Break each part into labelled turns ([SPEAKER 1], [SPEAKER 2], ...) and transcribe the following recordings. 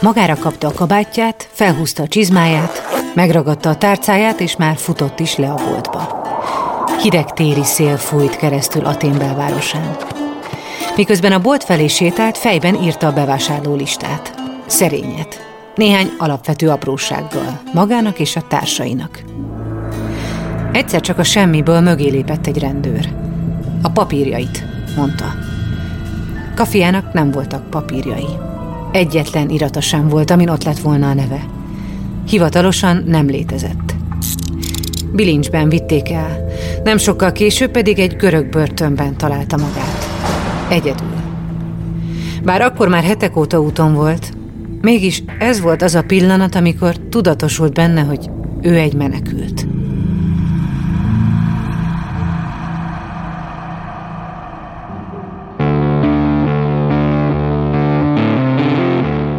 [SPEAKER 1] Magára kapta a kabátját, felhúzta a csizmáját, megragadta a tárcáját, és már futott is le a boltba. Hideg téli szél fújt keresztül Atén belvárosán. Miközben a bolt felé sétált, fejben írta a bevásárló listát. Szerényet. Néhány alapvető aprósággal. Magának és a társainak. Egyszer csak a semmiből mögé lépett egy rendőr. A papírjait, mondta. Kafiának nem voltak papírjai. Egyetlen irata sem volt, amin ott lett volna a neve. Hivatalosan nem létezett. Bilincsben vitték el, nem sokkal később pedig egy görög börtönben találta magát. Egyedül. Bár akkor már hetek óta úton volt, mégis ez volt az a pillanat, amikor tudatosult benne, hogy ő egy menekült.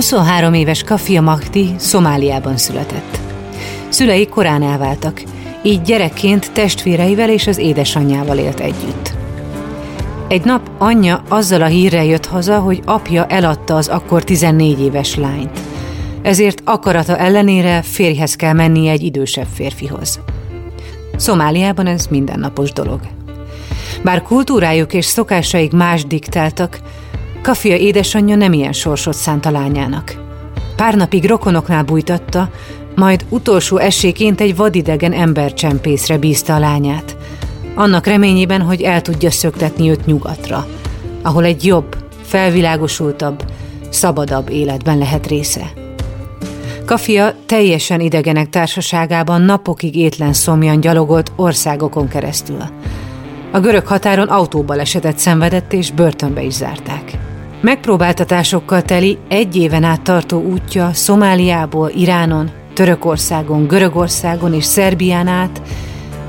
[SPEAKER 1] 23 éves Kafia Makti Szomáliában született. Szülei korán elváltak, így gyerekként testvéreivel és az édesanyjával élt együtt. Egy nap anyja azzal a hírrel jött haza, hogy apja eladta az akkor 14 éves lányt. Ezért akarata ellenére férjhez kell mennie egy idősebb férfihoz. Szomáliában ez mindennapos dolog. Bár kultúrájuk és szokásaik más diktáltak, Kafia édesanyja nem ilyen sorsot szánt a lányának. Pár napig rokonoknál bújtatta, majd utolsó esélyként egy vadidegen embercsempészre bízta a lányát. Annak reményében, hogy el tudja szöktetni őt nyugatra, ahol egy jobb, felvilágosultabb, szabadabb életben lehet része. Kafia teljesen idegenek társaságában napokig étlen szomjan gyalogolt országokon keresztül. A görög határon autóbalesetet szenvedett és börtönbe is zárták. Megpróbáltatásokkal teli egy éven át tartó útja Szomáliából, Iránon, Törökországon, Görögországon és Szerbián át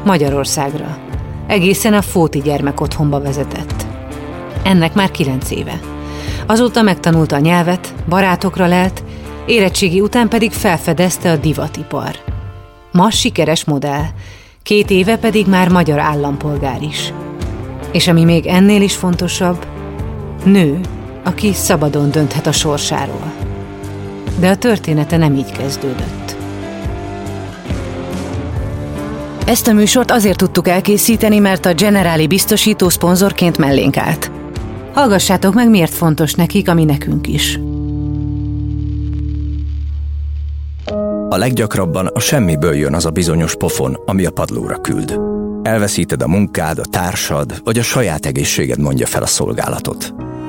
[SPEAKER 1] Magyarországra. Egészen a Fóti gyermekotthonba vezetett. Ennek már kilenc éve. Azóta megtanulta a nyelvet, barátokra lelt, érettségi után pedig felfedezte a divatipar. Ma sikeres modell, két éve pedig már magyar állampolgár is. És ami még ennél is fontosabb, nő, aki szabadon dönthet a sorsáról. De a története nem így kezdődött. Ezt a műsort azért tudtuk elkészíteni, mert a Generáli biztosító szponzorként mellénk állt. Hallgassátok meg, miért fontos nekik, ami nekünk is.
[SPEAKER 2] A leggyakrabban a semmiből jön az a bizonyos pofon, ami a padlóra küld. Elveszíted a munkád, a társad, vagy a saját egészséged mondja fel a szolgálatot.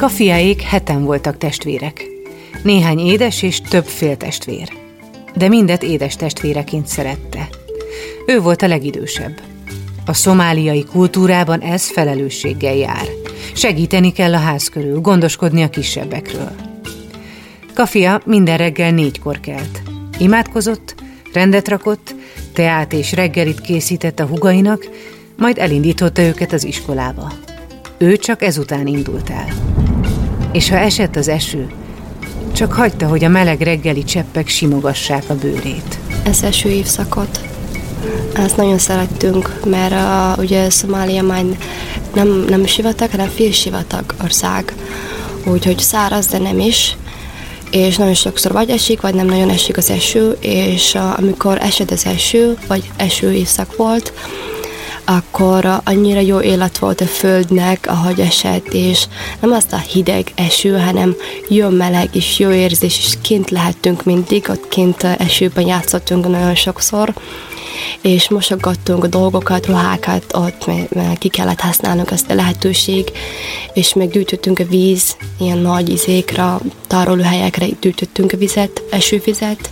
[SPEAKER 1] Kafiáék heten voltak testvérek. Néhány édes és több féltestvér. De mindet édes testvéreként szerette. Ő volt a legidősebb. A szomáliai kultúrában ez felelősséggel jár. Segíteni kell a ház körül, gondoskodni a kisebbekről. Kafia minden reggel négykor kelt. Imádkozott, rendet rakott, teát és reggelit készített a hugainak, majd elindította őket az iskolába. Ő csak ezután indult el és ha esett az eső, csak hagyta, hogy a meleg reggeli cseppek simogassák a bőrét.
[SPEAKER 3] Ez eső évszakot. Ezt nagyon szerettünk, mert uh, ugye Szomália már nem, nem sivatag, hanem sivatag ország. Úgyhogy száraz, de nem is. és nagyon sokszor vagy esik, vagy nem nagyon esik az eső, és amikor esett az eső, vagy eső éjszak volt, akkor annyira jó élet volt a földnek, ahogy esett, és nem azt a hideg eső, hanem jó meleg és jó érzés, és kint lehettünk mindig, ott kint esőben játszottunk nagyon sokszor, és mosogattunk dolgokat, ruhákat ott, ki kellett használnunk azt a lehetőség, és meggyűjtöttünk a víz, ilyen nagy izékre, tárolóhelyekre gyűjtöttünk a vizet, esővizet.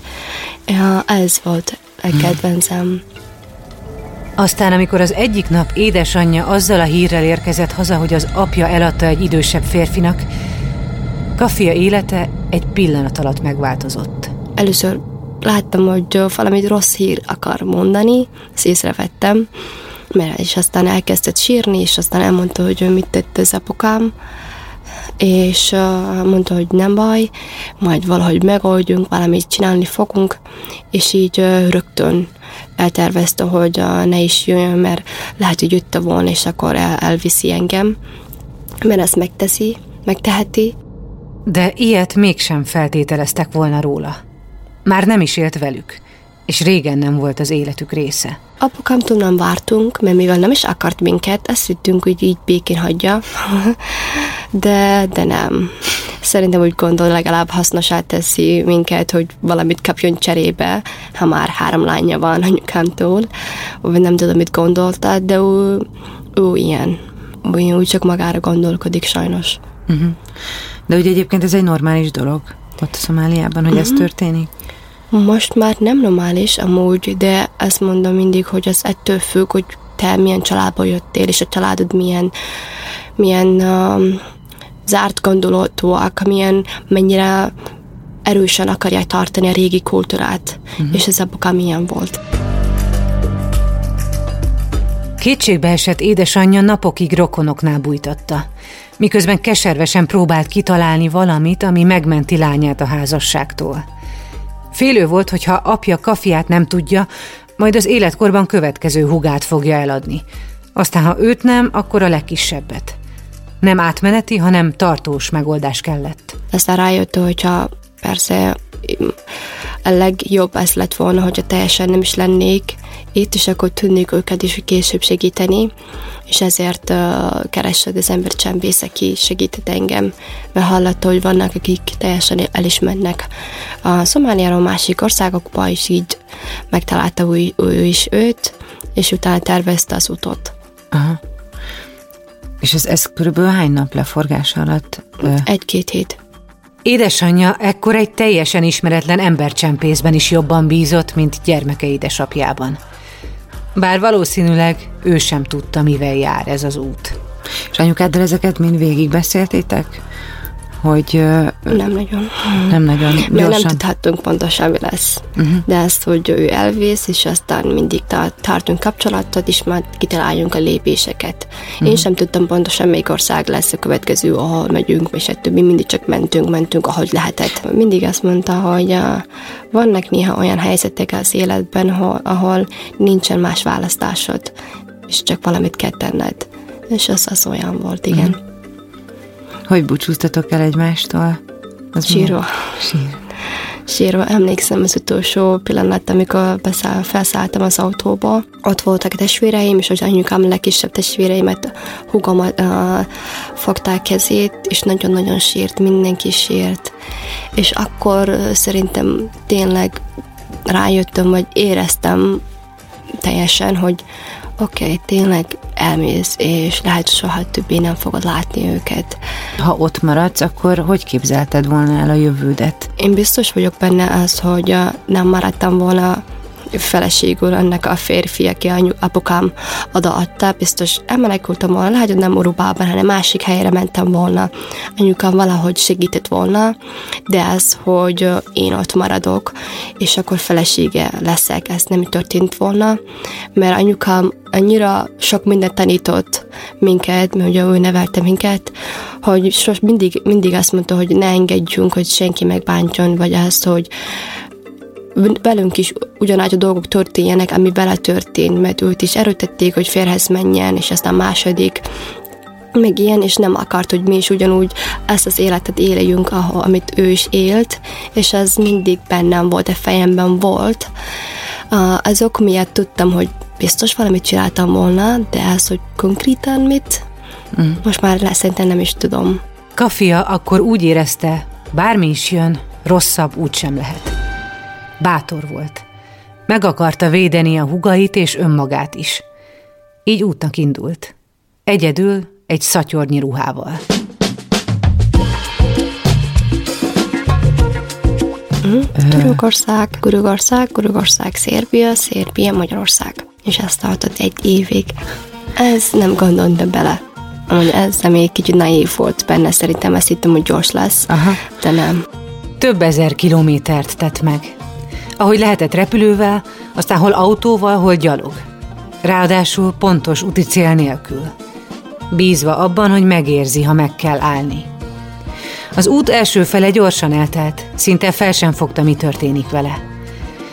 [SPEAKER 3] Ez volt a kedvencem. Hmm.
[SPEAKER 1] Aztán, amikor az egyik nap édesanyja azzal a hírrel érkezett haza, hogy az apja eladta egy idősebb férfinak, Kafia élete egy pillanat alatt megváltozott.
[SPEAKER 3] Először láttam, hogy valamit rossz hír akar mondani, ezt észrevettem, mert és aztán elkezdett sírni, és aztán elmondta, hogy mit tett az apukám, és mondta, hogy nem baj, majd valahogy megoldjunk, valamit csinálni fogunk, és így rögtön eltervezte, hogy ne is jöjjön, mert lehet, hogy jötte volna, és akkor el, elviszi engem, mert ezt megteszi, megteheti.
[SPEAKER 1] De ilyet mégsem feltételeztek volna róla. Már nem is élt velük, és régen nem volt az életük része.
[SPEAKER 3] Apukámtól nem vártunk, mert mivel nem is akart minket, ezt hittünk, hogy így békén hagyja, de, de nem. Szerintem úgy gondol, legalább hasznosát teszi minket, hogy valamit kapjon cserébe, ha már három lánya van anyukámtól, vagy nem tudom, mit gondolta, de ő, ő ilyen. Úgy csak magára gondolkodik sajnos. Uh-huh.
[SPEAKER 1] De ugye egyébként ez egy normális dolog ott a Szomáliában, hogy uh-huh. ez mhm. történik?
[SPEAKER 3] Most már nem normális amúgy, de azt mondom mindig, hogy az ettől függ, hogy te milyen családból jöttél, és a családod milyen, milyen um, zárt gondolatúak, milyen, mennyire erősen akarják tartani a régi kultúrát, uh-huh. és ez apukám milyen volt.
[SPEAKER 1] Kétségbe esett édesanyja napokig rokonoknál bújtatta, miközben keservesen próbált kitalálni valamit, ami megmenti lányát a házasságtól. Félő volt, hogyha apja kafiát nem tudja, majd az életkorban következő hugát fogja eladni. Aztán, ha őt nem, akkor a legkisebbet. Nem átmeneti, hanem tartós megoldás kellett.
[SPEAKER 3] Aztán rájött, hogyha persze a legjobb ez lett volna, hogyha teljesen nem is lennék itt, és akkor tudnék őket is később segíteni, és ezért uh, keresed az ember csempész, aki segített engem, mert hallotta, hogy vannak, akik teljesen elismernek a Szomáliáról másik országokba, és így megtalálta ő, ő is őt, és utána tervezte az utat. Aha.
[SPEAKER 1] És ez, ez körülbelül hány nap leforgás alatt?
[SPEAKER 3] Egy-két hét.
[SPEAKER 1] Édesanyja ekkor egy teljesen ismeretlen embercsempészben is jobban bízott, mint gyermeke édesapjában. Bár valószínűleg ő sem tudta, mivel jár ez az út. És anyukáddal ezeket mind végigbeszéltétek? Hogy...
[SPEAKER 3] Nem nagyon.
[SPEAKER 1] Nem nagyon. Gyorsan.
[SPEAKER 3] Mert nem tudhattunk pontosan, mi lesz. Uh-huh. De ezt, hogy ő elvész, és aztán mindig tartunk kapcsolatot, és már kitaláljunk a lépéseket. Uh-huh. Én sem tudtam pontosan, melyik ország lesz a következő, ahol megyünk, és ettől mi mindig csak mentünk, mentünk, ahogy lehetett. Mindig azt mondta, hogy vannak néha olyan helyzetek az életben, ahol, ahol nincsen más választásod, és csak valamit kell tenned. És az, az olyan volt, igen. Uh-huh.
[SPEAKER 1] Hogy búcsúztatok el egymástól?
[SPEAKER 3] Az Sírva. Sír. Sírva. Emlékszem az utolsó pillanat, amikor beszáll, felszálltam az autóba. Ott voltak a testvéreim, és az anyukám legkisebb testvéreimet, hugomat uh, fogták kezét, és nagyon-nagyon sírt, mindenki sírt. És akkor uh, szerintem tényleg rájöttem, vagy éreztem teljesen, hogy oké, okay, tényleg elmész, és lehet soha többé nem fogod látni őket.
[SPEAKER 1] Ha ott maradsz, akkor hogy képzelted volna el a jövődet?
[SPEAKER 3] Én biztos vagyok benne az, hogy nem maradtam volna feleségül ennek a férfi, aki anyu, apukám odaadta, biztos elmenekültem volna, lehet, hogy nem Urubában, hanem másik helyre mentem volna. Anyukám valahogy segített volna, de ez, hogy én ott maradok, és akkor felesége leszek, ez nem történt volna, mert anyukám annyira sok mindent tanított minket, mert ugye ő nevelte minket, hogy sos mindig, mindig azt mondta, hogy ne engedjünk, hogy senki megbántjon, vagy azt, hogy velünk is ugyanágy a dolgok történjenek, ami vele történt, mert őt is erőtették, hogy férhez menjen, és aztán második meg ilyen, és nem akart, hogy mi is ugyanúgy ezt az életet éljünk, ahol, amit ő is élt, és ez mindig bennem volt, a fejemben volt. Azok miatt tudtam, hogy biztos valamit csináltam volna, de ez, hogy konkrétan mit, mm. most már szerintem nem is tudom.
[SPEAKER 1] Kafia akkor úgy érezte, bármi is jön, rosszabb úgy sem lehet. Bátor volt. Meg akarta védeni a hugait és önmagát is. Így útnak indult. Egyedül, egy szatyornyi ruhával.
[SPEAKER 3] Törökország, Görögország, Görögország, Szerbia, Szerbia, Magyarország. És ezt tartott egy évig. Ez nem gondoltam bele. Amúgy ez még kicsit naív volt benne, szerintem ezt hittem, hogy gyors lesz, Aha. de nem.
[SPEAKER 1] Több ezer kilométert tett meg. Ahogy lehetett repülővel, aztán hol autóval, hol gyalog. Ráadásul pontos úti cél nélkül. Bízva abban, hogy megérzi, ha meg kell állni. Az út első fele gyorsan eltelt, szinte fel sem fogta, mi történik vele.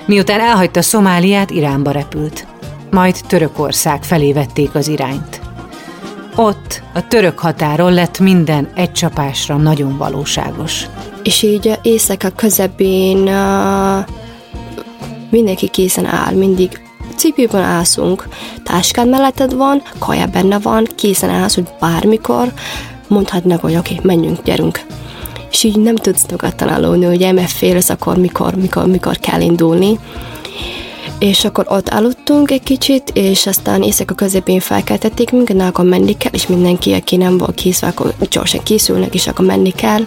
[SPEAKER 1] Miután elhagyta Szomáliát, Iránba repült. Majd Törökország felé vették az irányt. Ott, a török határon lett minden egy csapásra nagyon valóságos.
[SPEAKER 3] És így éjszaka közepén uh, mindenki készen áll, mindig cipőben állszunk, táskán melletted van, kaja benne van, készen állsz, hogy bármikor mondhatnak, hogy oké, okay, menjünk, gyerünk. És így nem tudsz nyugodtan aludni, ugye, mert félsz akkor, mikor, mikor, mikor kell indulni. És akkor ott aludtunk egy kicsit, és aztán éjszaka közepén felkeltették minket, akkor menni kell, és mindenki, aki nem volt készve, akkor gyorsan készülnek, és akkor menni kell.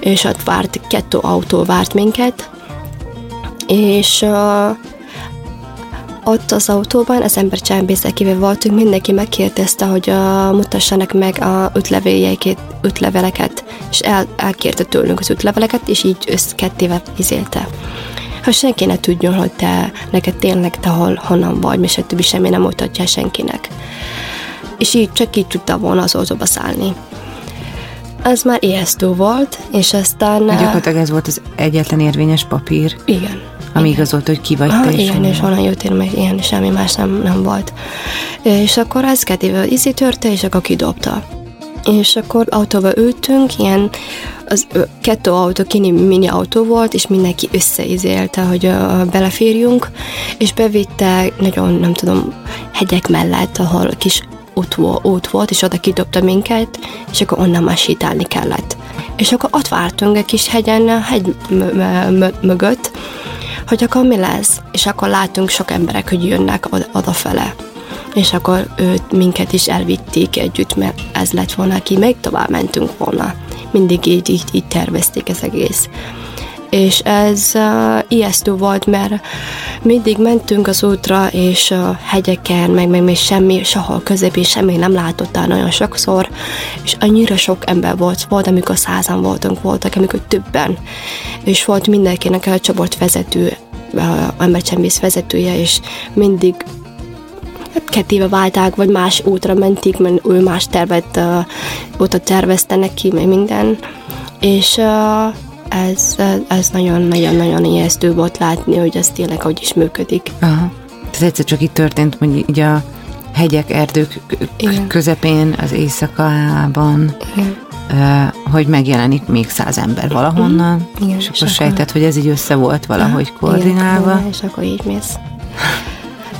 [SPEAKER 3] És ott várt, kettő autó várt minket, és uh, ott az autóban, az embercsempészekével voltunk, mindenki megkérdezte, hogy uh, mutassanak meg a útlevéljeiket, útleveleket, és el, elkérte tőlünk az útleveleket, és így összkettével izélte. Ha senki ne tudjon, hogy te, neked tényleg te hol, honnan vagy, és többi semmi nem mutatja senkinek. És így csak így tudta volna az autóba szállni. Ez már ijesztő volt, és aztán...
[SPEAKER 4] Gyakorlatilag ez volt az egyetlen érvényes papír.
[SPEAKER 3] Igen
[SPEAKER 4] ami igazolt, hogy ki vagy
[SPEAKER 3] te. Igen, és honnan jöttél, meg ilyen, semmi más nem, nem volt. És akkor ez kedvével izi törte, és akkor kidobta. És akkor autóba ültünk, ilyen az kettő autó, kini mini autó volt, és mindenki összeizélte, hogy uh, beleférjünk, és bevitte nagyon, nem tudom, hegyek mellett, ahol kis út, út volt, és oda kidobta minket, és akkor onnan már sétálni kellett. És akkor ott vártunk egy kis hegyen, a hegy mögött, hogy akkor mi lesz, és akkor látunk sok emberek, hogy jönnek odafele. És akkor őt, minket is elvitték együtt, mert ez lett volna, aki még tovább mentünk volna. Mindig így, így, így tervezték ez egész. És ez uh, ijesztő volt, mert mindig mentünk az útra, és uh, hegyeken, meg, meg még semmi, sehol közepén semmi nem látottál nagyon sokszor, és annyira sok ember volt, volt, amikor százan voltunk, voltak, amikor többen, és volt mindenkinek a csoport vezető, uh, embercsempész vezetője, és mindig hát kettébe válták, vagy más útra mentik, mert ő más tervet, uh, utat tervezte neki, meg minden, és uh, ez, ez nagyon-nagyon-nagyon ijesztő volt látni, hogy ez tényleg hogy is működik.
[SPEAKER 4] Aha. Ez egyszer csak itt történt, hogy így a hegyek, erdők Igen. közepén, az éjszakában, Igen. Hogy megjelenik még száz ember valahonnan, Igen, és, és akkor sejtett, hogy ez így össze volt valahogy Aha. koordinálva.
[SPEAKER 3] Igen, és akkor így mész.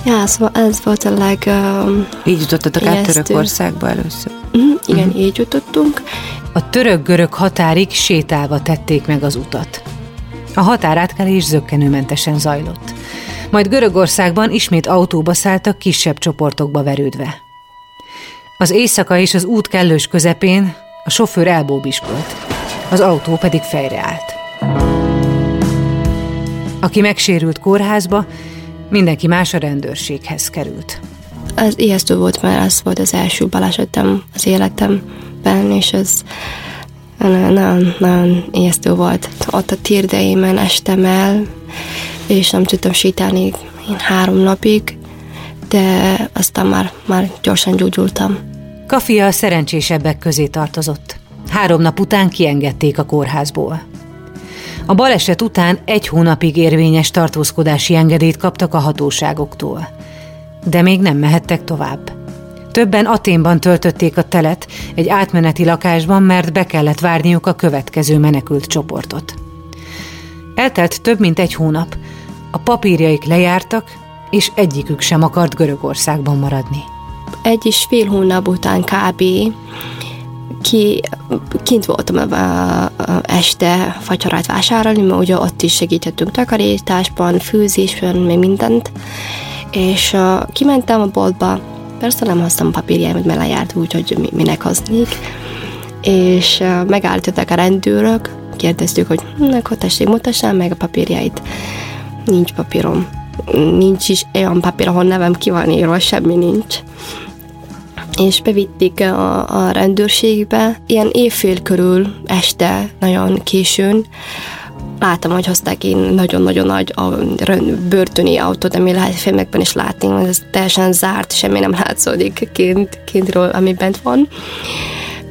[SPEAKER 3] Ja, szóval ez volt a leg... Um,
[SPEAKER 4] így jutottatok át Törökországba először?
[SPEAKER 3] Uh-huh, igen, uh-huh. így jutottunk,
[SPEAKER 1] a török-görög határig sétálva tették meg az utat. A határátkelés zöggenőmentesen zajlott. Majd Görögországban ismét autóba szálltak kisebb csoportokba verődve. Az éjszaka és az út kellős közepén a sofőr elbóbiskolt, az autó pedig fejreállt. Aki megsérült kórházba, mindenki más a rendőrséghez került.
[SPEAKER 3] Az ijesztő volt, mert ez volt az első balesetem az életemben, és ez nagyon, nagyon ijesztő volt. Ott a térdeimen estem el, és nem tudtam sétálni három napig, de aztán már, már gyorsan gyógyultam.
[SPEAKER 1] Kafia a szerencsésebbek közé tartozott. Három nap után kiengedték a kórházból. A baleset után egy hónapig érvényes tartózkodási engedélyt kaptak a hatóságoktól. De még nem mehettek tovább. Többen Aténban töltötték a telet, egy átmeneti lakásban, mert be kellett várniuk a következő menekült csoportot. Eltelt több mint egy hónap, a papírjaik lejártak, és egyikük sem akart Görögországban maradni.
[SPEAKER 3] Egy és fél hónap után kb. Ki, kint voltam a, a, este fagyarát vásárolni, mert ugye ott is segítettünk takarításban, főzésben, még mindent. És uh, kimentem a boltba, persze nem hoztam papírjaimat, mert lejárt úgy, hogy minek hoznék. És megállítottak a rendőrök, kérdeztük, hogy hm, akkor tessék, mutassam meg a papírjait. Nincs papírom. Nincs is olyan papír, ahol nevem ki van írva, semmi nincs és bevitték a, a rendőrségbe. Ilyen évfél körül, este, nagyon későn, láttam, hogy hozták én nagyon-nagyon nagy a börtöni autót, ami lehet filmekben is látni, ez teljesen zárt, semmi nem látszódik kint, kintről, ami bent van.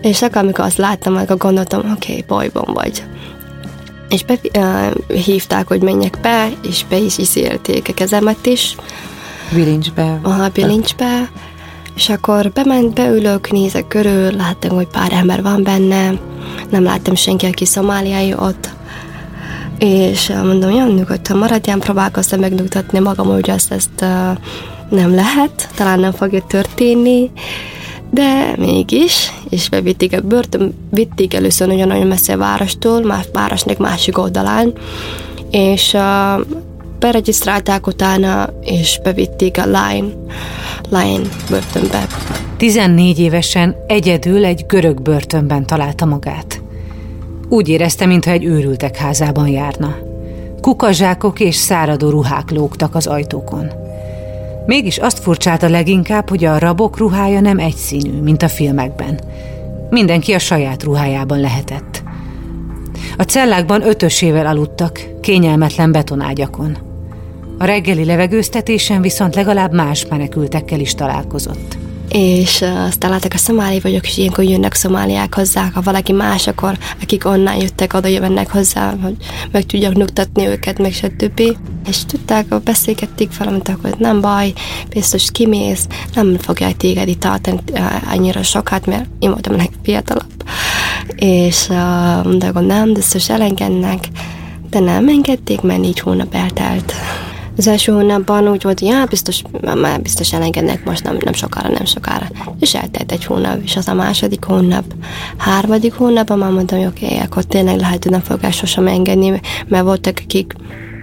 [SPEAKER 3] És akkor, amikor azt láttam, akkor gondoltam, oké, okay, bajban vagy. És be, uh, hívták, hogy menjek be, és be is iszélték a kezemet is.
[SPEAKER 4] Bilincsbe.
[SPEAKER 3] Aha, bilincsbe. És akkor bement, beülök, nézek körül, láttam, hogy pár ember van benne, nem láttam senki, aki szomáliai ott, és mondom, olyan nyugodtan maradjam, próbálkoztam megnyugtatni magam, hogy ezt, ezt uh, nem lehet, talán nem fogja történni, de mégis, és bevitték a börtön, vitték először nagyon-nagyon messze a várostól, más városnak másik oldalán, és uh, beregisztrálták utána, és bevitték a Line, Line börtönbe.
[SPEAKER 1] 14 évesen egyedül egy görög börtönben találta magát. Úgy érezte, mintha egy őrültek házában járna. Kukazsákok és száradó ruhák lógtak az ajtókon. Mégis azt furcsálta leginkább, hogy a rabok ruhája nem egyszínű, mint a filmekben. Mindenki a saját ruhájában lehetett. A cellákban ötösével aludtak, kényelmetlen betonágyakon. A reggeli levegőztetésen viszont legalább más menekültekkel is találkozott
[SPEAKER 3] és aztán láttak a szomáli vagyok, és ilyenkor jönnek szomáliák hozzá, ha valaki más, akkor akik onnan jöttek, oda jönnek hozzá, hogy meg tudjak nyugtatni őket, meg stb. És tudták, beszélgették mondták, hogy nem baj, biztos kimész, nem fogják téged itt tartani annyira sokat, mert én voltam a legfiatalabb. És uh, mondták, hogy nem, biztos elengednek, de nem engedték, mert négy hónap eltelt. Az első hónapban úgy volt, hogy ja, biztos, már biztos elengednek most, nem, nem sokára, nem sokára. És eltelt egy hónap, és az a második hónap, harmadik hónapban már mondtam, hogy oké, okay, akkor tényleg lehet, hogy nem fogják sosem engedni, mert voltak, akik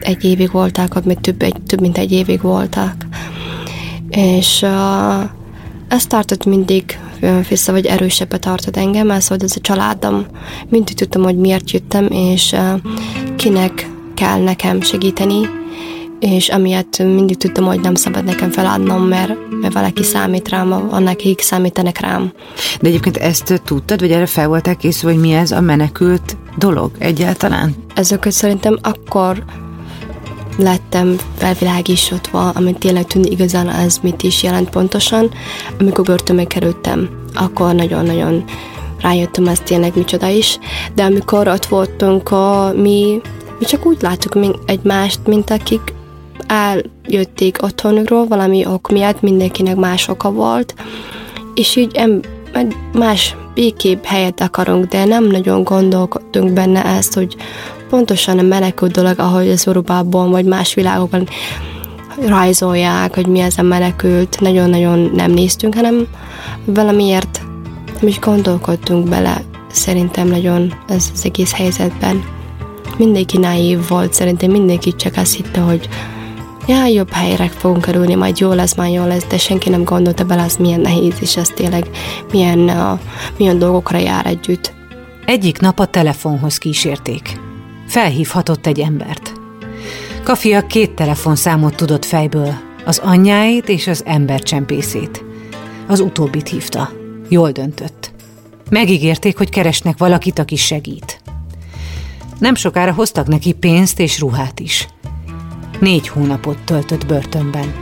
[SPEAKER 3] egy évig voltak, ott még több, egy, több mint egy évig voltak. És uh, ez tartott mindig vissza, vagy erősebbre tartott engem, mert szóval ez a családom, mindig tudtam, hogy miért jöttem, és uh, kinek kell nekem segíteni, és amiatt mindig tudtam, hogy nem szabad nekem feladnom, mert, mert valaki számít rám, annak, akik számítanak rám.
[SPEAKER 4] De egyébként ezt tudtad, vagy erre fel voltál készül, hogy mi ez a menekült dolog egyáltalán?
[SPEAKER 3] Ezeket szerintem akkor lettem felvilágítva, amit tényleg tudni igazán az mit is jelent pontosan. Amikor börtönbe kerültem, akkor nagyon-nagyon rájöttem, ez tényleg micsoda is, de amikor ott voltunk, a, mi, mi csak úgy láttuk egymást, mint akik eljötték otthonról valami ok miatt, mindenkinek más oka volt, és így em, más békébb helyet akarunk, de nem nagyon gondolkodtunk benne ezt, hogy pontosan a menekült dolog, ahogy az Európában vagy más világokban rajzolják, hogy mi ez a menekült, nagyon-nagyon nem néztünk, hanem valamiért nem is gondolkodtunk bele szerintem nagyon ez az egész helyzetben. Mindenki naív volt, szerintem mindenki csak azt hitte, hogy ja, jobb helyre fogunk kerülni, majd jó lesz, majd jó lesz, de senki nem gondolta bele, az milyen nehéz, és ez tényleg milyen, uh, milyen dolgokra jár együtt.
[SPEAKER 1] Egyik nap a telefonhoz kísérték. Felhívhatott egy embert. Kafia két telefonszámot tudott fejből, az anyjáit és az embercsempészét. Az utóbbit hívta. Jól döntött. Megígérték, hogy keresnek valakit, aki segít. Nem sokára hoztak neki pénzt és ruhát is. Négy hónapot töltött börtönben.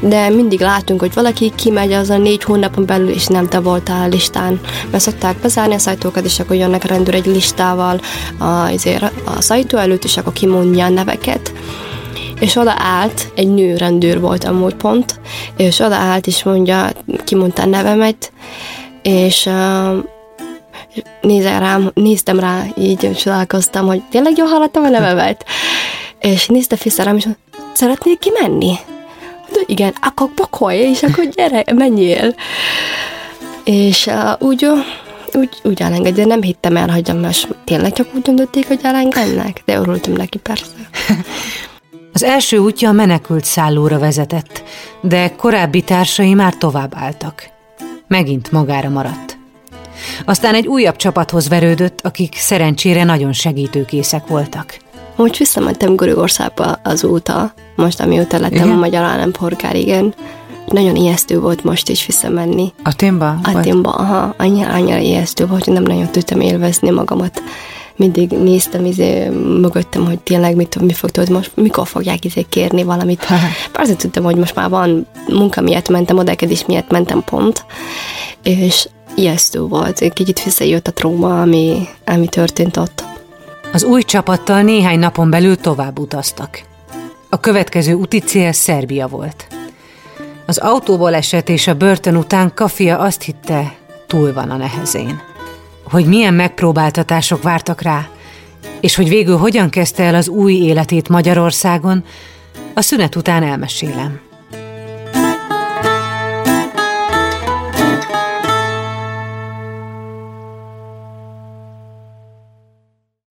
[SPEAKER 3] De mindig látunk, hogy valaki kimegy az a négy hónapon belül, és nem te voltál a listán. Mert szokták bezárni a szajtókat, és akkor jönnek a rendőr egy listával a, azért a szajtó előtt, és akkor kimondja a neveket és oda állt, egy nő rendőr volt amúgy pont, és oda állt, és mondja, kimondta a nevemet, és uh, nézem rám, néztem rá, így csodálkoztam, hogy tényleg jól hallottam a nevemet. És nézte vissza rám, és mondta, szeretnél kimenni? De igen, akkor pakolj, és akkor gyere, menjél. És uh, úgy, úgy, úgy elengedje, nem hittem el, hogy most tényleg csak úgy döntötték, hogy elengednek, de örültem neki persze.
[SPEAKER 1] Az első útja a menekült szállóra vezetett, de korábbi társai már tovább álltak. Megint magára maradt. Aztán egy újabb csapathoz verődött, akik szerencsére nagyon segítőkészek voltak.
[SPEAKER 3] Most visszamentem Görögországba azóta, most amióta lettem igen? a magyar állampolgár, igen. Nagyon ijesztő volt most is visszamenni.
[SPEAKER 4] A témba?
[SPEAKER 3] A témba, aha. Annyira, annyira ijesztő volt, hogy nem nagyon tudtam élvezni magamat mindig néztem izé, mögöttem, hogy tényleg mit, mi fog tudni, most mikor fogják izé kérni valamit. Azért tudtam, hogy most már van munka miatt mentem, odakedés miatt mentem pont, és ijesztő volt. Kicsit visszajött a tróma, ami, ami történt ott.
[SPEAKER 1] Az új csapattal néhány napon belül tovább utaztak. A következő úti cél Szerbia volt. Az autóból esett és a börtön után Kafia azt hitte, túl van a nehezén hogy milyen megpróbáltatások vártak rá, és hogy végül hogyan kezdte el az új életét Magyarországon, a szünet után elmesélem.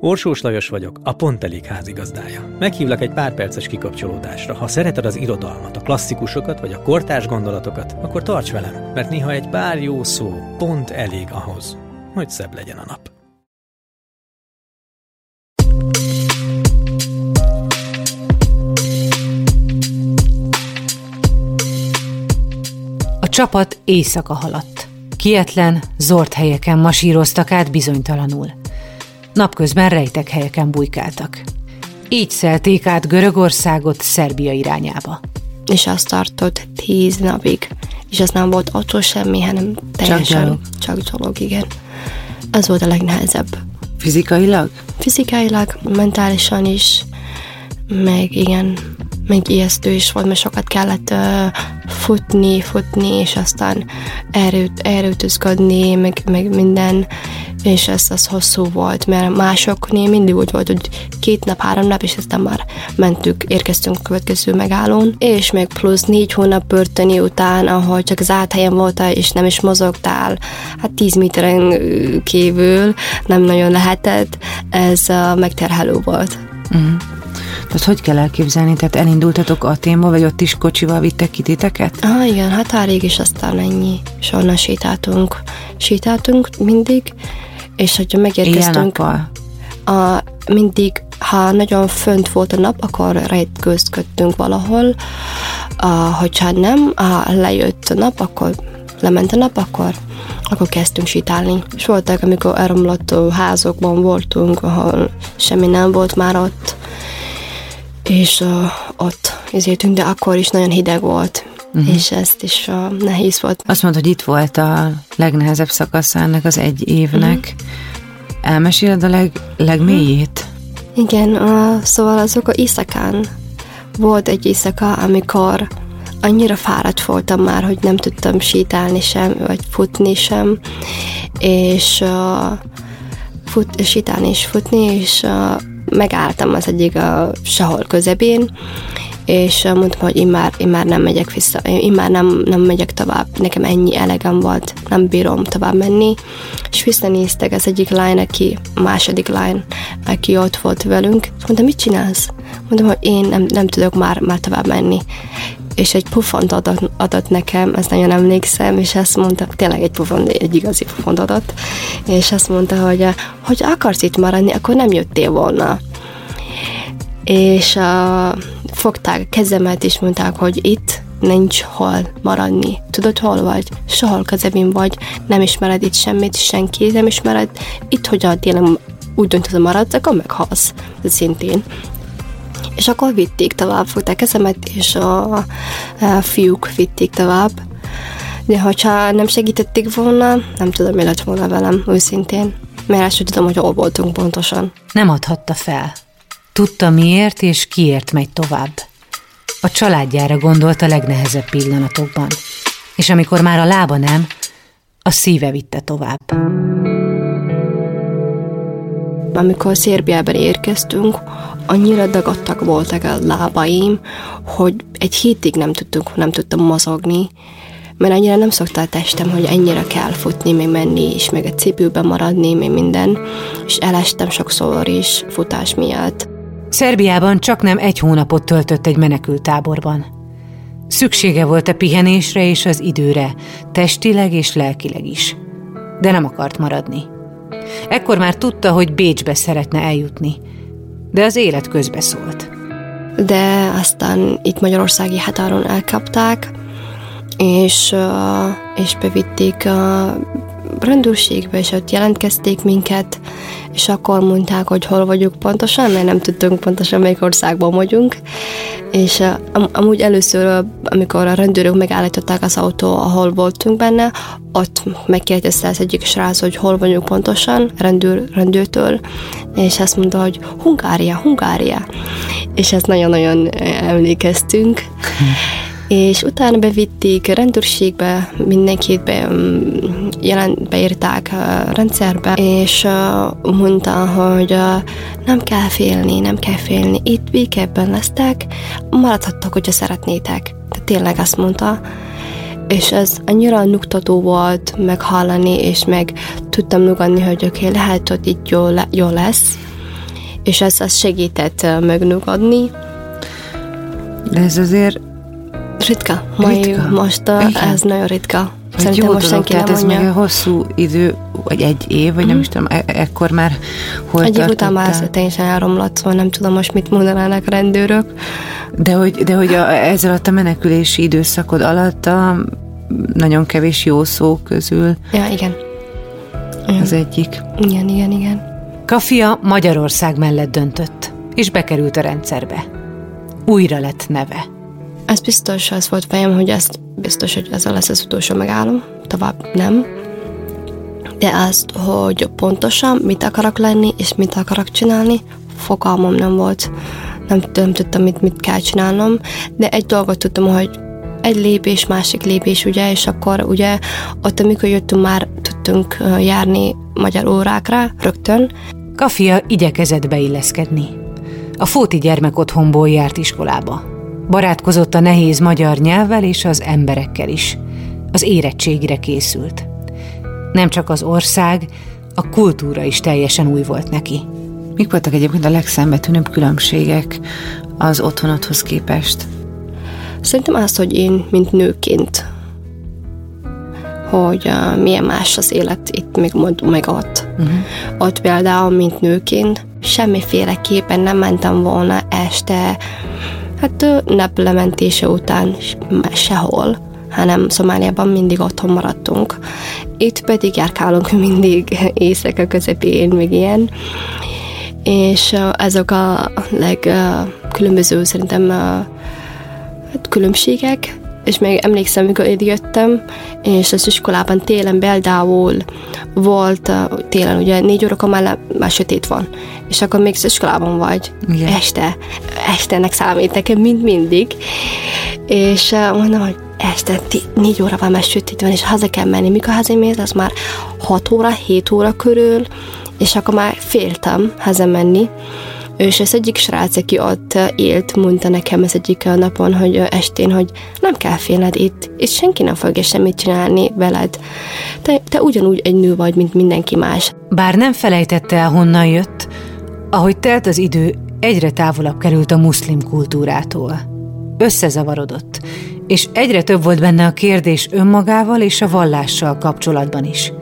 [SPEAKER 5] Orsós Lajos vagyok, a Pont Elég házigazdája. Meghívlak egy pár perces kikapcsolódásra. Ha szereted az irodalmat, a klasszikusokat vagy a kortárs gondolatokat, akkor tarts velem, mert néha egy pár jó szó pont elég ahhoz, hogy szebb legyen a nap.
[SPEAKER 1] csapat éjszaka haladt. Kietlen, zord helyeken masíroztak át bizonytalanul. Napközben rejtek helyeken bujkáltak. Így szelték át Görögországot Szerbia irányába.
[SPEAKER 3] És azt tartott tíz napig, és az nem volt autó semmi, hanem teljesen csak gyalog. Csak gyalog, igen. Ez volt a legnehezebb.
[SPEAKER 4] Fizikailag?
[SPEAKER 3] Fizikailag, mentálisan is, meg igen, meg ijesztő is volt, mert sokat kellett uh, futni, futni, és aztán erőt, erőtözködni, meg, meg minden, és ez az hosszú volt, mert másoknél mindig úgy volt, hogy két nap, három nap, és aztán már mentük, érkeztünk a következő megállón, és még plusz négy hónap börtöni után, ahol csak az áthelyen voltál, és nem is mozogtál, hát tíz méteren kívül nem nagyon lehetett, ez megterhelő volt.
[SPEAKER 4] Mm. Tehát hogy kell elképzelni? Tehát elindultatok Aténba, vagy ott is kocsival vittek ki titeket?
[SPEAKER 3] Ah, igen, határig is aztán ennyi. És onnan sétáltunk. Sétáltunk mindig, és hogyha megérkeztünk... A, mindig, ha nagyon fönt volt a nap, akkor rejtközködtünk valahol. A, hogyha nem, ha lejött a nap, akkor lement a nap, akkor akkor kezdtünk sétálni. És voltak, amikor elromlott házokban voltunk, ahol semmi nem volt már ott, és uh, ott ezért de akkor is nagyon hideg volt, uh-huh. és ezt is uh, nehéz volt.
[SPEAKER 4] Azt mondod, hogy itt volt a legnehezebb szakasz ennek az egy évnek. Uh-huh. Elmeséled a leg, legmélyét?
[SPEAKER 3] Uh-huh. Igen, uh, szóval azok a éjszakán volt egy éjszaka, amikor annyira fáradt voltam már, hogy nem tudtam sétálni sem, vagy futni sem, és uh, fut, sétálni és futni, és uh, megálltam az egyik a sehol közepén, és mondtam, hogy én már, én már nem megyek vissza, én már nem, nem megyek tovább, nekem ennyi elegem volt, nem bírom tovább menni, és visszanéztek az egyik lány, aki, második lány, aki ott volt velünk, és mit csinálsz? Mondtam, hogy én nem, nem tudok már, már tovább menni. És egy pufont adott, adott nekem, ezt nagyon emlékszem, és azt mondta, tényleg egy pufont, egy igazi pufont adott, és azt mondta, hogy hogy akarsz itt maradni, akkor nem jöttél volna. És uh, fogták kezemet, és mondták, hogy itt, nincs hol maradni. Tudod, hol vagy? Sehol közepén vagy, nem ismered itt semmit, senki nem ismered. Itt, hogy a tényleg úgy döntött, hogy maradsz, akkor meghalsz. Szintén. És akkor vitték tovább, fogták kezemet, és a, a fiúk vitték tovább. De ha nem segítették volna, nem tudom, mi lett volna velem, őszintén. Mert ezt tudom, hogy hol voltunk pontosan.
[SPEAKER 1] Nem adhatta fel. Tudta miért és kiért megy tovább. A családjára gondolt a legnehezebb pillanatokban. És amikor már a lába nem, a szíve vitte tovább.
[SPEAKER 3] Amikor Szerbiában érkeztünk, annyira dagadtak voltak a lábaim, hogy egy hétig nem tudtunk, nem tudtam mozogni, mert annyira nem szokta a testem, hogy ennyire kell futni, még menni, és meg a cipőben maradni, még minden, és elestem sokszor is futás miatt.
[SPEAKER 1] Szerbiában csak nem egy hónapot töltött egy menekültáborban. Szüksége volt a pihenésre és az időre, testileg és lelkileg is. De nem akart maradni. Ekkor már tudta, hogy Bécsbe szeretne eljutni, de az élet közbe szólt.
[SPEAKER 3] De aztán itt Magyarországi határon elkapták, és, és bevitték rendőrségbe, és ott jelentkezték minket, és akkor mondták, hogy hol vagyunk pontosan, mert nem tudtunk pontosan, melyik országban vagyunk. És am- amúgy először, amikor a rendőrök megállították az autó, ahol voltunk benne, ott megkérdezte az egyik srác, hogy hol vagyunk pontosan, rendőr, rendőrtől, és azt mondta, hogy Hungária, Hungária. És ezt nagyon-nagyon emlékeztünk és utána bevitték rendőrségbe, mindenkit be, mm, jelent, beírták a rendszerbe, és mondta, hogy nem kell félni, nem kell félni, itt békebben lesztek, maradhattok, hogyha szeretnétek. Tehát tényleg azt mondta, és ez annyira nyugtató volt meghallani, és meg tudtam nyugodni, hogy oké, okay, lehet, hogy itt jó, le, jó lesz, és ez, ez segített megnyugodni.
[SPEAKER 4] De ez azért
[SPEAKER 3] Ritka. Mai ritka. most a, ez nagyon ritka.
[SPEAKER 4] Szerintem jó most dolog, tehát ez még a hosszú idő, vagy egy év, vagy mm-hmm. nem mhm. is tudom, e- ekkor már hol
[SPEAKER 3] Egy év után már teljesen elromlott, szóval nem tudom most mit mondanának rendőrök.
[SPEAKER 4] De hogy, de hogy a, ez alatt a menekülési időszakod alatt a nagyon kevés jó szó közül.
[SPEAKER 3] Ja, igen.
[SPEAKER 4] Az egyik.
[SPEAKER 3] Igen, igen, igen.
[SPEAKER 1] Kafia Magyarország mellett döntött, és bekerült a rendszerbe. Újra lett neve.
[SPEAKER 3] Ez biztos, az volt fejem, hogy ezt biztos, hogy ez lesz az utolsó megállom, tovább nem. De azt, hogy pontosan mit akarok lenni, és mit akarok csinálni, fogalmam nem volt. Nem, nem tudtam, mit, mit kell csinálnom, de egy dolgot tudtam, hogy egy lépés, másik lépés, ugye, és akkor ugye ott, amikor jöttünk, már tudtunk járni magyar órákra rögtön.
[SPEAKER 1] Kafia igyekezett beilleszkedni. A Fóti gyermek otthonból járt iskolába. Barátkozott a nehéz magyar nyelvvel és az emberekkel is. Az érettségire készült. Nem csak az ország, a kultúra is teljesen új volt neki.
[SPEAKER 4] Mik voltak egyébként a legszembetűnőbb különbségek az otthonodhoz képest?
[SPEAKER 3] Szerintem az, hogy én, mint nőként, hogy uh, milyen más az élet itt, meg, meg ott. Uh-huh. Ott például, mint nőként, semmiféleképpen nem mentem volna este Hát naplementése után sehol, hanem Szomáliában mindig otthon maradtunk. Itt pedig járkálunk mindig éjszaka közepén, még ilyen. És ezek a legkülönböző szerintem hát különbségek, és még emlékszem, amikor jöttem, és az iskolában télen például volt, télen ugye négy órakor már, már sötét van, és akkor még az iskolában vagy, Igen. este, estenek számít nekem, mind mindig, és mondom, hogy este négy óra van, már sötét van, és haza kell menni. Mikor hazamész, az már 6 óra, 7 óra körül, és akkor már féltem hazamenni, és ez egyik srác, aki ott élt, mondta nekem ez egyik napon, hogy estén, hogy nem kell félned itt, és senki nem fogja semmit csinálni veled. Te, te ugyanúgy egy nő vagy, mint mindenki más.
[SPEAKER 1] Bár nem felejtette el, honnan jött, ahogy telt az idő, egyre távolabb került a muszlim kultúrától. Összezavarodott, és egyre több volt benne a kérdés önmagával és a vallással kapcsolatban is.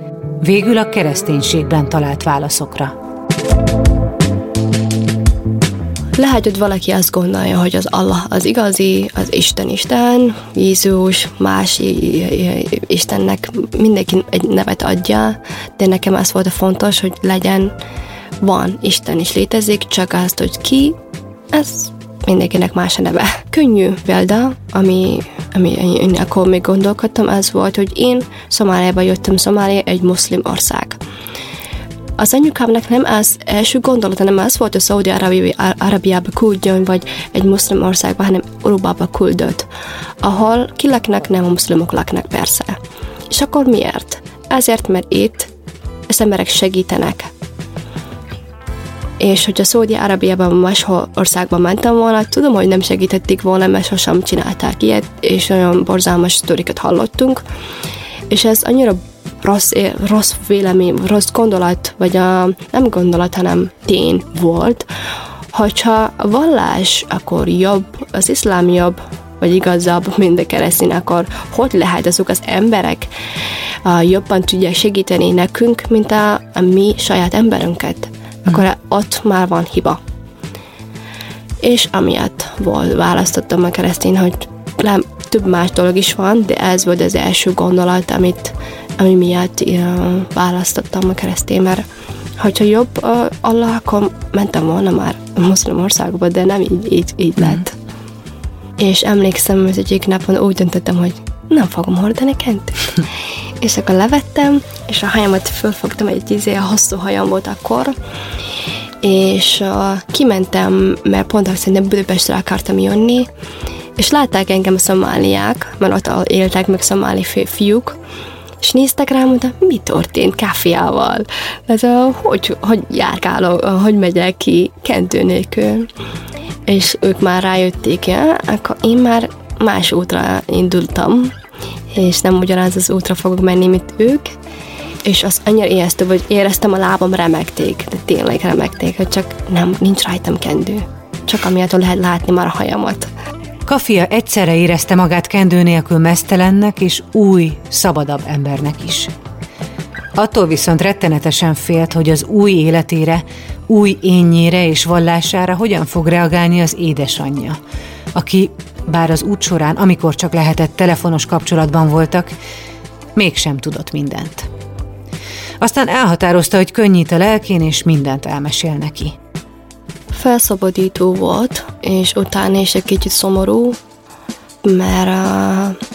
[SPEAKER 1] Végül a kereszténységben talált válaszokra.
[SPEAKER 3] Lehet, hogy valaki azt gondolja, hogy az Allah az igazi, az Isten Isten, Jézus, más Istennek mindenki egy nevet adja, de nekem az volt a fontos, hogy legyen, van, Isten is létezik, csak azt, hogy ki, ez mindenkinek más a neve. Könnyű példa, ami, ami én akkor még gondolkodtam, az volt, hogy én Szomáliába jöttem, Szomália egy muszlim ország. Az anyukámnak nem az első gondolata, nem az volt, hogy Szaudi Arabiába küldjön, vagy egy muszlim országba, hanem Európába küldött, ahol ki laknak, nem a muszlimok laknak persze. És akkor miért? Ezért, mert itt az emberek segítenek. És hogyha Szaudi Arabiában más országban mentem volna, tudom, hogy nem segítették volna, mert sosem csinálták ilyet, és olyan borzalmas sztorikat hallottunk. És ez annyira rossz, rossz vélemény, rossz gondolat, vagy a, nem gondolat, hanem tény volt, hogyha a vallás akkor jobb, az iszlám jobb, vagy igazabb, mint a keresztény, akkor hogy lehet azok az emberek uh, jobban tudják segíteni nekünk, mint a, a mi saját emberünket? Akkor hmm. ott már van hiba. És amiatt volt, választottam a keresztény, hogy nem, több más dolog is van, de ez volt az első gondolat, amit ami miatt uh, választottam a keresztény, mert hogyha jobb uh, Allah, akkor mentem volna már a muszlim országba, de nem így, így, így mm. lett. És emlékszem, hogy egyik napon úgy döntöttem, hogy nem fogom hordani kent. és akkor levettem, és a hajamat fölfogtam, egy izé, hosszú hajam volt akkor, és uh, kimentem, mert pont szerintem Budapestre akartam jönni, és látták engem a szomáliák, mert ott éltek meg szomáli fiúk, és néztek rám, mondta, mi történt káfiával? Ez a, hogy, hogy járkálok, hogy megyek ki kentő nélkül. És ők már rájötték, ja? akkor én már más útra indultam, és nem ugyanaz az útra fogok menni, mint ők, és az annyira ijesztő, hogy éreztem a lábam remekték, de tényleg remekték, hogy csak nem, nincs rajtam kendő. Csak amiatt lehet látni már a hajamat.
[SPEAKER 1] Kafia egyszerre érezte magát kendő nélkül mesztelennek és új, szabadabb embernek is. Attól viszont rettenetesen félt, hogy az új életére, új énnyére és vallására hogyan fog reagálni az édesanyja, aki, bár az út során, amikor csak lehetett telefonos kapcsolatban voltak, mégsem tudott mindent. Aztán elhatározta, hogy könnyít a lelkén, és mindent elmesél neki
[SPEAKER 3] felszabadító volt, és utána is egy kicsit szomorú, mert uh,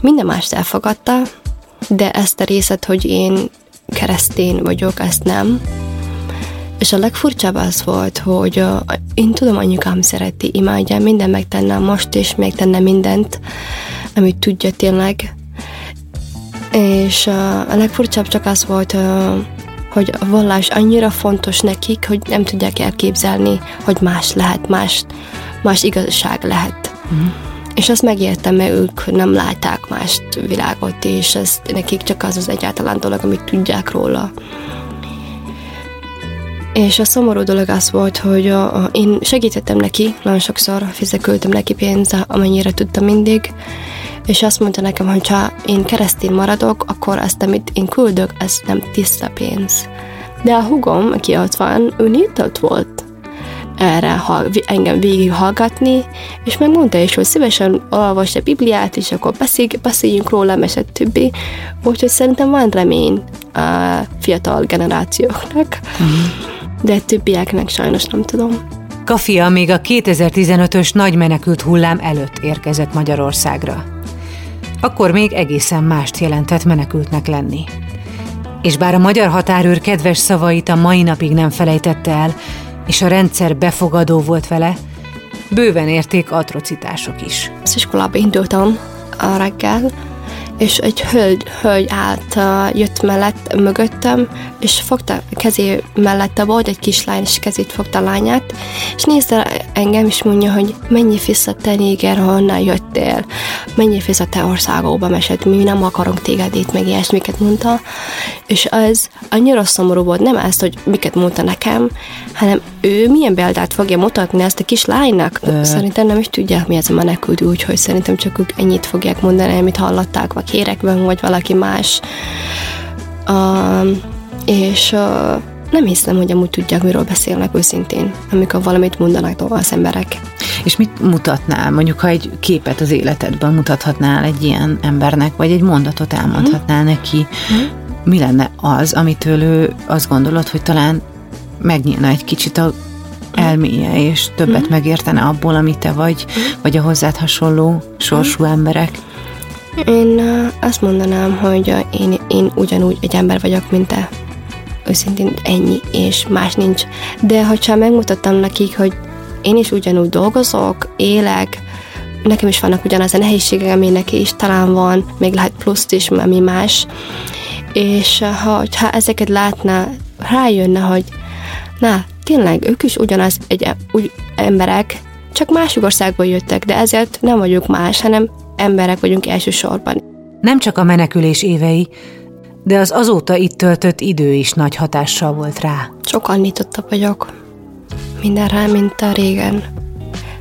[SPEAKER 3] minden mást elfogadta, de ezt a részet, hogy én keresztény vagyok, ezt nem. És a legfurcsább az volt, hogy uh, én tudom, anyukám szereti, imádja, minden megtennem most, és megtenne mindent, amit tudja tényleg. És uh, a legfurcsább csak az volt, uh, hogy a vallás annyira fontos nekik, hogy nem tudják elképzelni, hogy más lehet, más, más igazság lehet. Mm. És azt megértem, mert ők nem látták más világot, és ez nekik csak az az egyáltalán dolog, amit tudják róla. És a szomorú dolog az volt, hogy a, a, én segítettem neki, nagyon sokszor fizekültem neki pénzt, amennyire tudtam mindig, és azt mondta nekem, hogy ha én keresztény maradok, akkor azt, amit én küldök, ez nem tiszta pénz. De a hugom, aki ott van, ő nyitott volt erre ha, engem végighallgatni, és megmondta is, hogy szívesen olvassa a Bibliát, és akkor beszél, beszéljünk róla, és többi. Úgyhogy szerintem van remény a fiatal generációknak, uh-huh. de többieknek sajnos nem tudom.
[SPEAKER 1] Kafia még a 2015-ös nagy menekült hullám előtt érkezett Magyarországra akkor még egészen mást jelentett menekültnek lenni. És bár a magyar határőr kedves szavait a mai napig nem felejtette el, és a rendszer befogadó volt vele, bőven érték atrocitások is.
[SPEAKER 3] Az iskolába indultam a reggel, és egy hölgy, hölgy állt, jött mellett, mögöttem, és fogta kezé mellette volt egy kislány, és kezét fogta a lányát, és nézte engem, és mondja, hogy mennyi vissza te néger, honnan jöttél, mennyi vissza te országokba mesed, mi nem akarunk téged itt, meg ilyesmiket mondta, és az annyira szomorú volt, nem ezt, hogy miket mondta nekem, hanem ő milyen példát fogja mutatni ezt a kis lánynak. Ö... Szerintem nem is tudják, mi ez a menekült, úgyhogy szerintem csak ők ennyit fogják mondani, amit hallották, vagy hérekben, vagy valaki más. Uh, és uh, nem hiszem, hogy amúgy tudják, miről beszélnek őszintén, amikor valamit mondanak az emberek.
[SPEAKER 4] És mit mutatnál, mondjuk, ha egy képet az életedben mutathatnál egy ilyen embernek, vagy egy mondatot elmondhatnál hmm. neki, hmm. mi lenne az, amitől ő azt gondolod, hogy talán megnyílna egy kicsit a elméje, és többet hmm. megértene abból, amit te vagy, hmm. vagy a hozzád hasonló sorsú hmm. emberek?
[SPEAKER 3] Én azt mondanám, hogy én, én ugyanúgy egy ember vagyok, mint te. Őszintén ennyi, és más nincs. De ha megmutattam nekik, hogy én is ugyanúgy dolgozok, élek, nekem is vannak ugyanaz a nehézségek, ami neki is talán van, még lehet pluszt is, ami más. És ha, ha ezeket látná, rájönne, hogy na, tényleg ők is ugyanaz egy úgy emberek, csak másik országból jöttek, de ezért nem vagyunk más, hanem emberek vagyunk elsősorban.
[SPEAKER 1] Nem csak a menekülés évei, de az azóta itt töltött idő is nagy hatással volt rá.
[SPEAKER 3] Sokkal nyitottabb vagyok mindenre, mint a régen.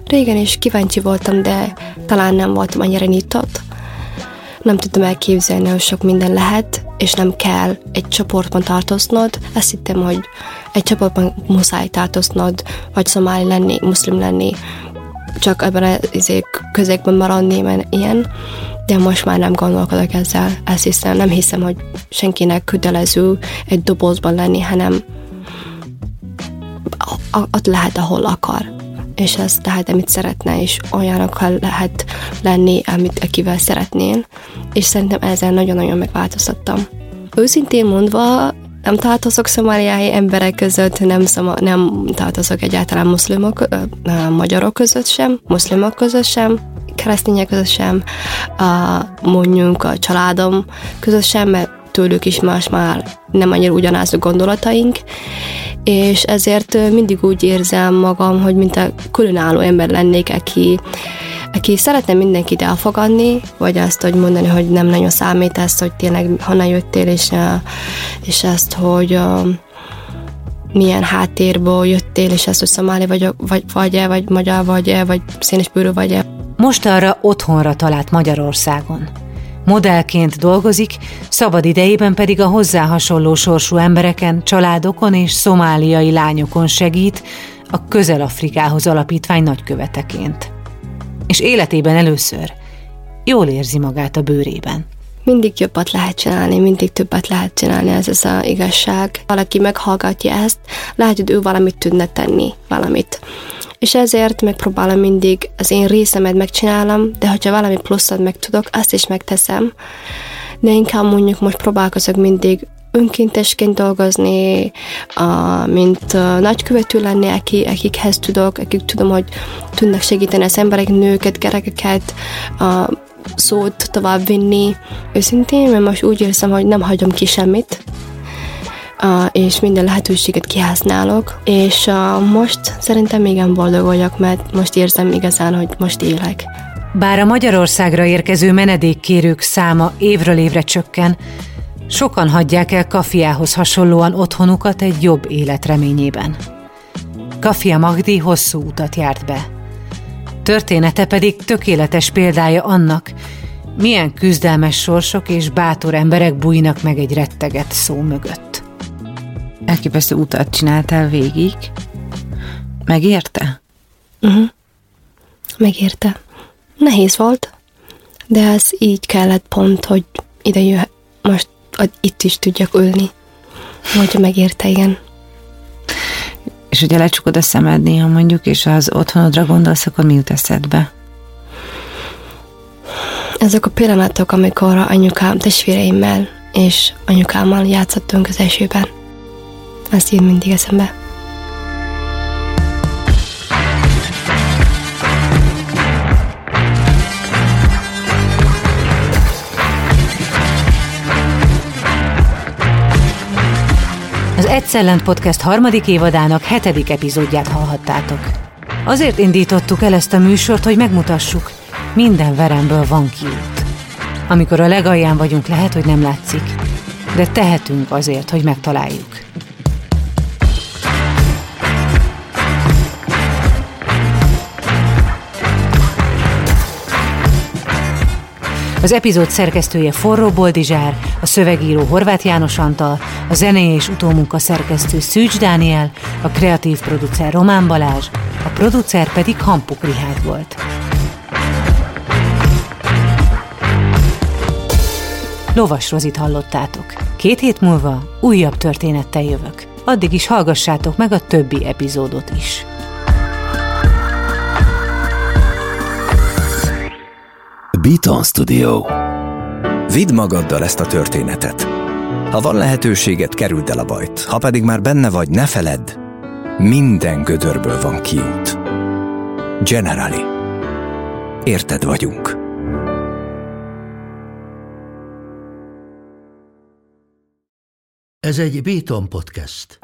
[SPEAKER 3] Régen is kíváncsi voltam, de talán nem voltam annyira nyitott. Nem tudtam elképzelni, hogy sok minden lehet, és nem kell egy csoportban tartoznod. Azt hittem, hogy egy csoportban muszáj tartoznod, vagy szomáli lenni, muszlim lenni, csak ebben az közegben maradni, mert ilyen. De most már nem gondolkodok ezzel. Ezt hiszem, nem hiszem, hogy senkinek kötelező egy dobozban lenni, hanem ott lehet, ahol akar. És ez tehát, amit szeretne, és olyanokkal lehet lenni, amit akivel szeretnén. És szerintem ezzel nagyon-nagyon megváltoztattam. Őszintén mondva, nem tartozok szomáliai emberek között, nem, szoma, nem tartozok egyáltalán muszlimok, magyarok között sem, muszlimok között sem, keresztények között sem, mondjuk a családom között sem, mert tőlük is más már nem annyira ugyanaz a gondolataink, és ezért mindig úgy érzem magam, hogy mint a különálló ember lennék, aki aki szeretne mindenkit elfogadni, vagy azt, hogy mondani, hogy nem nagyon számít ezt, hogy tényleg honnan jöttél, és, és ezt, hogy milyen háttérből jöttél, és ezt, hogy szomáli vagy, vagy, vagy-e, vagy magyar vagy-e, vagy színes bőrű vagy-e.
[SPEAKER 1] Most arra otthonra talált Magyarországon. Modellként dolgozik, szabad idejében pedig a hozzá hasonló sorsú embereken, családokon és szomáliai lányokon segít a Közel-Afrikához alapítvány nagyköveteként. És életében először jól érzi magát a bőrében.
[SPEAKER 3] Mindig jobbat lehet csinálni, mindig többet lehet csinálni, ez az a igazság. Valaki meghallgatja ezt, lehet, hogy ő valamit tudna tenni, valamit és ezért megpróbálom mindig az én részemet megcsinálom, de hogyha valami pluszat meg tudok, azt is megteszem. De inkább mondjuk most próbálkozok mindig önkéntesként dolgozni, mint nagykövető lenni, aki, akikhez tudok, akik tudom, hogy tudnak segíteni az emberek, nőket, gyerekeket, szót tovább vinni. Őszintén, mert most úgy érzem, hogy nem hagyom ki semmit, és minden lehetőséget kihasználok, és most szerintem igen boldog vagyok, mert most érzem igazán, hogy most élek.
[SPEAKER 1] Bár a Magyarországra érkező menedékkérők száma évről évre csökken, sokan hagyják el Kafiához hasonlóan otthonukat egy jobb élet reményében. Kafia Magdi hosszú utat járt be. Története pedig tökéletes példája annak, milyen küzdelmes sorsok és bátor emberek bújnak meg egy retteget szó mögött
[SPEAKER 4] elképesztő utat csináltál végig. Megérte?
[SPEAKER 3] Uh-huh. Megérte. Nehéz volt, de ez így kellett pont, hogy ide jöhet, most itt is tudjak ülni. Hogy megérte, igen.
[SPEAKER 4] És ugye lecsukod a szemed néha mondjuk, és az otthonodra gondolsz, akkor mi jut eszedbe?
[SPEAKER 3] Ezek a pillanatok, amikor anyukám testvéreimmel és anyukámmal játszottunk az esőben. Ez jön mindig eszembe.
[SPEAKER 1] Az Egyszellent Podcast harmadik évadának hetedik epizódját hallhattátok. Azért indítottuk el ezt a műsort, hogy megmutassuk, minden veremből van kiút. Amikor a legalján vagyunk, lehet, hogy nem látszik, de tehetünk azért, hogy megtaláljuk. Az epizód szerkesztője Forró Boldizsár, a szövegíró Horváth János Antal, a zené és utómunka szerkesztő Szűcs Dániel, a kreatív producer Román Balázs, a producer pedig Hampuk Rihárd volt. Lovas Rozit hallottátok. Két hét múlva újabb történettel jövök. Addig is hallgassátok meg a többi epizódot is.
[SPEAKER 2] Beaton Studio. Vidd magaddal ezt a történetet. Ha van lehetőséget, kerüld el a bajt. Ha pedig már benne vagy, ne feledd, minden gödörből van kiút. Generali. Érted vagyunk.
[SPEAKER 6] Ez egy Béton podcast.